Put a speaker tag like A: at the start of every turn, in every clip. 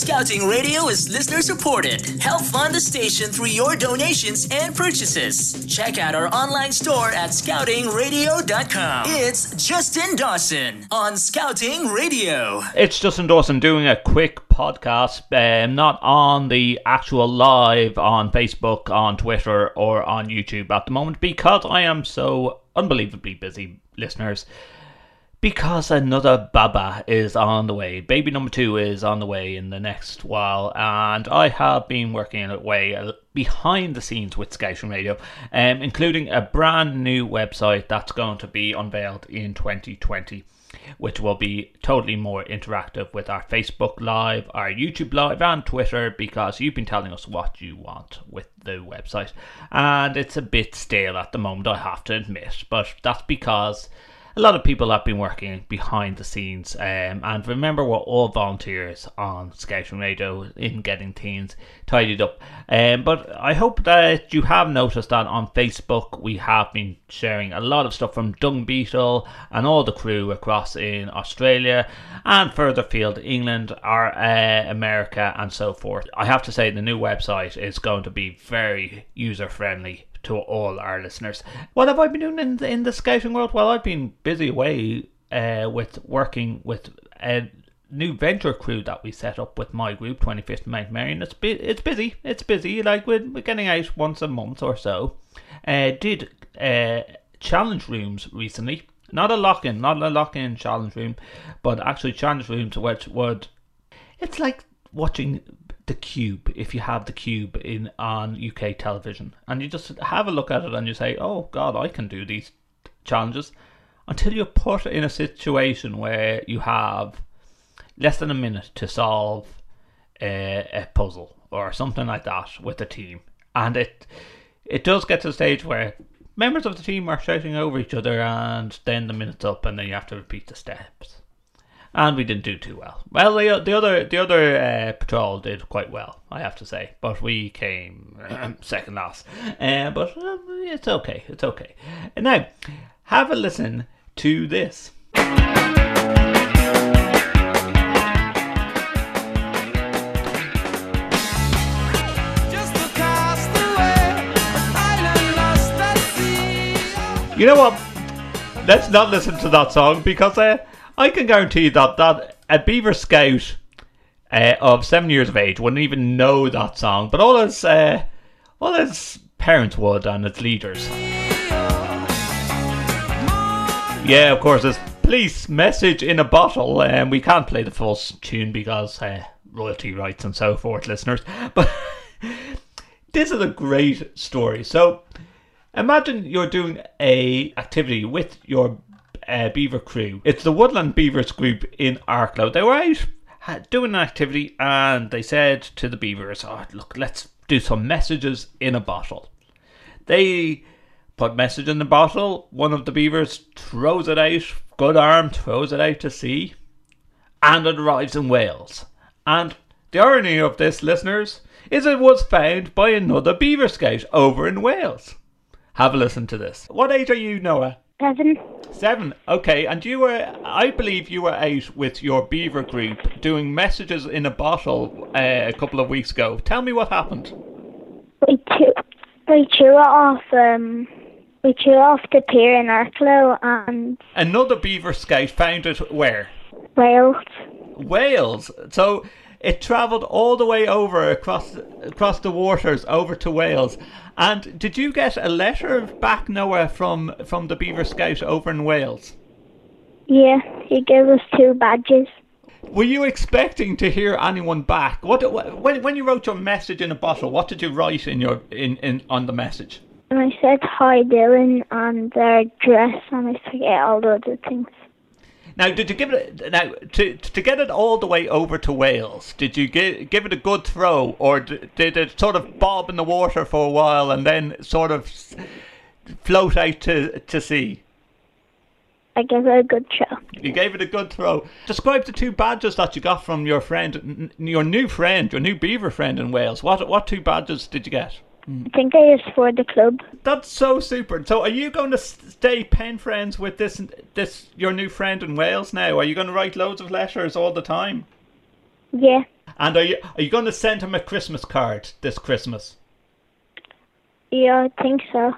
A: Scouting Radio is listener supported. Help fund the station through your donations and purchases. Check out our online store at scoutingradio.com. It's Justin Dawson on Scouting Radio.
B: It's Justin Dawson doing a quick podcast, um, not on the actual live on Facebook, on Twitter, or on YouTube at the moment because I am so unbelievably busy, listeners because another Baba is on the way. Baby number two is on the way in the next while, and I have been working away uh, behind the scenes with Scouting Radio, um, including a brand new website that's going to be unveiled in 2020. Which will be totally more interactive with our Facebook Live, our YouTube Live, and Twitter because you've been telling us what you want with the website. And it's a bit stale at the moment, I have to admit, but that's because a lot of people have been working behind the scenes. Um, and remember, we're all volunteers on Scouting Radio in getting things tidied up. Um, but I hope that you have noticed that on Facebook we have been sharing a lot of stuff from Dung Beetle and all the crew across in Australia and further field, England, or uh, America, and so forth. I have to say, the new website is going to be very user friendly to all our listeners. What have I been doing in the, in the scouting world? Well, I've been busy away uh, with working with a new venture crew that we set up with my group, 25th Mount Merrion. It's bu- it's busy. It's busy. Like we're, we're getting out once a month or so. Uh, did uh, challenge rooms recently. Not a lock in, not a lock in challenge room, but actually challenge rooms which would. It's like watching the cube if you have the cube in on UK television. And you just have a look at it and you say oh god I can do these challenges. Until you're put in a situation where you have less than a minute to solve a, a puzzle or something like that with the team. And it it does get to the stage where members of the team are shouting over each other and then the minute's up and then you have to repeat the steps and we didn't do too well. Well, the, the other the other uh, patrol did quite well, I have to say, but we came second last. Uh, but uh, it's okay, it's okay. Now, have a listen to this. You know what? Let's not listen to that song because uh, I can guarantee that that a Beaver Scout uh, of seven years of age wouldn't even know that song, but all his uh, all his parents would and its leaders. Yeah, of course, it's police message in a bottle, and um, we can't play the full tune because uh, royalty rights and so forth, listeners. But this is a great story. So imagine you're doing a activity with your uh, beaver crew. It's the Woodland Beavers group in Arklow. They were out doing an activity and they said to the beavers, oh, look, let's do some messages in a bottle. They put message in the bottle. One of the beavers throws it out, good arm, throws it out to sea, and it arrives in Wales. And the irony of this, listeners, is it was found by another beaver scout over in Wales. Have a listen to this. What age are you, Noah?
C: Seven.
B: Seven. Okay, and you were, I believe, you were out with your beaver group doing messages in a bottle uh, a couple of weeks ago. Tell me what happened.
C: We chew, we chew off. Um, we chew off the pier in Arklow and
B: Another beaver scout found it where?
C: Wales.
B: Wales. So it travelled all the way over across across the waters over to Wales. And did you get a letter back, Noah, from from the Beaver Scout over in Wales?
C: Yeah, he gave us two badges.
B: Were you expecting to hear anyone back? What when when you wrote your message in a bottle? What did you write in your in, in on the message?
C: And I said hi Dylan and their dress and I forget all the other things.
B: Now, did you give it now to to get it all the way over to Wales? Did you give give it a good throw, or did it sort of bob in the water for a while and then sort of float out to to sea?
C: I gave it a good throw.
B: You gave it a good throw. Describe the two badges that you got from your friend, your new friend, your new beaver friend in Wales. What what two badges did you get? Mm.
C: I think I used for the club.
B: That's so super. So, are you going to stay pen friends with this this your new friend in Wales now? Are you going to write loads of letters all the time?
C: Yeah.
B: And are you are you going to send him a Christmas card this Christmas?
C: Yeah, I think so.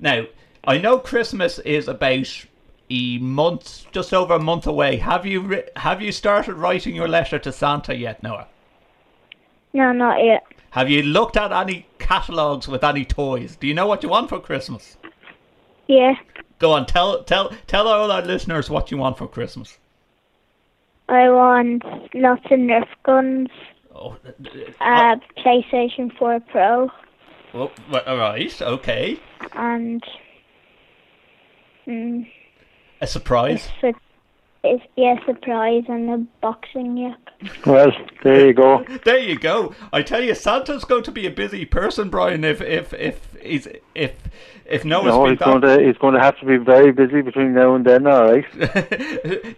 B: Now, I know Christmas is about a month, just over a month away. Have you have you started writing your letter to Santa yet, Noah?
C: No, not yet.
B: Have you looked at any catalogs with any toys? Do you know what you want for Christmas?
C: Yeah,
B: Go on, tell tell tell all our listeners what you want for Christmas.
C: I want lots of Nerf guns,
B: Oh,
C: uh, PlayStation 4 Pro,
B: oh, well, all right, okay.
C: and mm,
B: A surprise.
C: su- is yeah, surprise and a boxing yak.
D: Well, there you go.
B: There you go. I tell you, Santa's going to be a busy person, Brian. If if if he's if if Noah's
D: No,
B: been
D: he's going to he's going to have to be very busy between now and then. All right.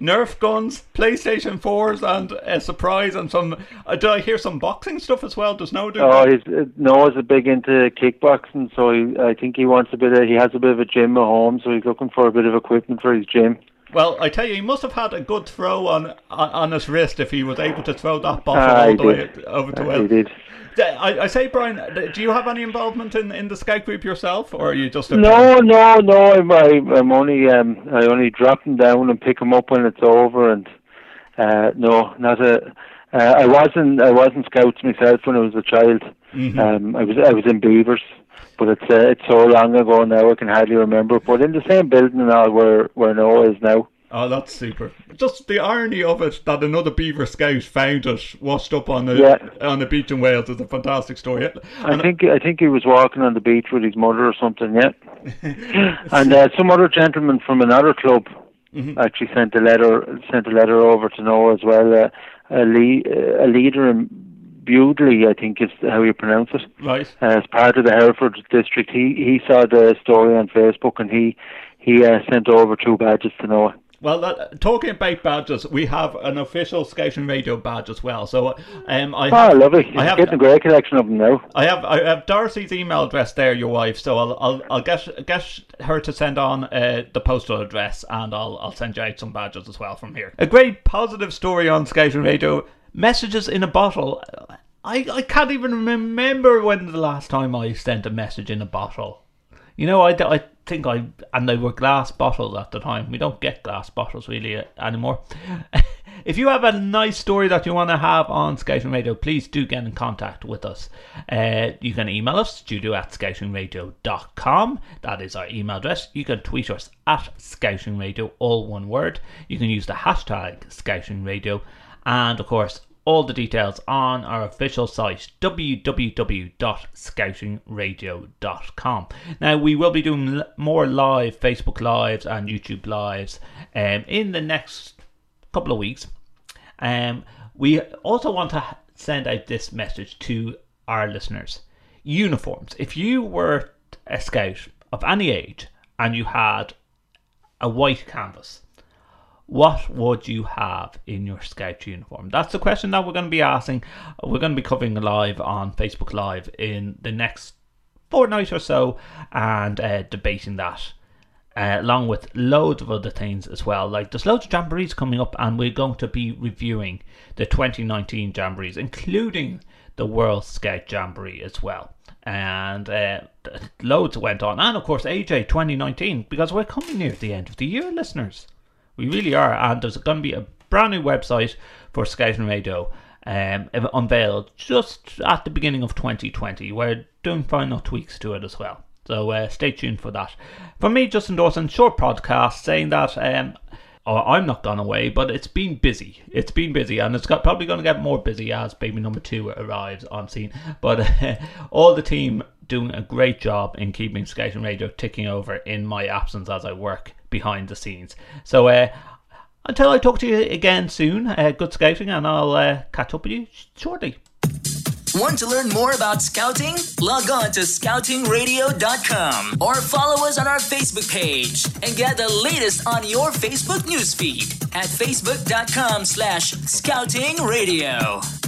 B: Nerf guns, PlayStation fours, and a surprise, and some. Uh, did I hear some boxing stuff as well? Does Noah do
D: Oh,
B: that?
D: he's uh, Noah's a big into kickboxing, so he, I think he wants a bit of. He has a bit of a gym at home, so he's looking for a bit of equipment for his gym.
B: Well, I tell you, he must have had a good throw on on, his wrist if he was able to throw that bottle
D: Ah,
B: all
D: he
B: the way over to
D: Uh,
B: well.
D: he did.
B: I, I say, Brian, do you have any involvement in, in the scout group yourself, or are you just a
D: No, no, no. I'm, I, I'm only um, I only drop them down and pick them up when it's over, and uh, no, not a. Uh, I wasn't I wasn't scouts myself when I was a child.
B: Mm-hmm.
D: Um, I was I was in Beavers, but it's uh, it's so long ago now I can hardly remember. But in the same building and all where where Noah is now.
B: Oh, that's super. Just the irony of it that another beaver scout found it washed up on the
D: Yeah.
B: on the beach in Wales is a fantastic story.
D: I think I think he was walking on the beach with his mother or something. Yeah, and uh, some other gentleman from another club
B: Mm-hmm.
D: actually sent a letter sent a letter over to Noah as well. Uh, a, le- uh, a leader in Bewdley, I think is how you pronounce it.
B: right.
D: As part of the Hereford district, he he saw the story on Facebook and he he uh, sent over two badges to Noah.
B: Well, that, talking about badges, we have an official Scouting Radio badge as well. So, um, I
D: Oh,
B: have,
D: lovely! He's
B: I have,
D: getting a great collection of them now.
B: I have, I have Darcy's email address there, your wife. So I'll, I'll, I'll get get her to send on uh, the postal address, and I'll, I'll send you out some badges as well from here. A great positive story on Scouting Radio. Messages in a bottle. I, I can't even remember when the last time I sent a message in a bottle. You know, I, I think I and they were glass bottles at the time. We don't get glass bottles really uh, anymore. if you have a nice story that you want to have on Scouting Radio, please do get in contact with us. Uh, you can email us studio at scoutingradio.com. That is our email address. You can tweet us at Scouting Radio, all one word. You can use the hashtag Scouting Radio, and of course all the details on our official site www.scoutingradio.com. Now we will be doing more live Facebook lives and YouTube lives um, in the next couple of weeks. Um, we also want to send out this message to our listeners. Uniforms. If you were a scout of any age and you had a white canvas, what would you have in your scout uniform? That's the question that we're going to be asking. We're going to be covering live on Facebook Live in the next fortnight or so and uh, debating that. Uh, along with loads of other things as well. Like there's loads of jamborees coming up, and we're going to be reviewing the 2019 jamborees, including the World Scout Jamboree as well. And uh, loads went on, and of course AJ 2019 because we're coming near the end of the year, listeners. We really are, and there's going to be a brand new website for Scouting Radio um, unveiled just at the beginning of 2020. We're doing final tweaks to it as well. So uh, stay tuned for that. For me, Justin Dawson, short podcast saying that um, oh, I'm not gone away, but it's been busy. It's been busy, and it's got, probably going to get more busy as baby number two arrives on scene. But uh, all the team doing a great job in keeping Scouting Radio ticking over in my absence as I work behind the scenes. So uh, until I talk to you again soon, uh, good scouting, and I'll uh, catch up with you shortly.
A: Want to learn more about scouting? Log on to scoutingradio.com or follow us on our Facebook page and get the latest on your Facebook newsfeed at facebook.com slash scoutingradio.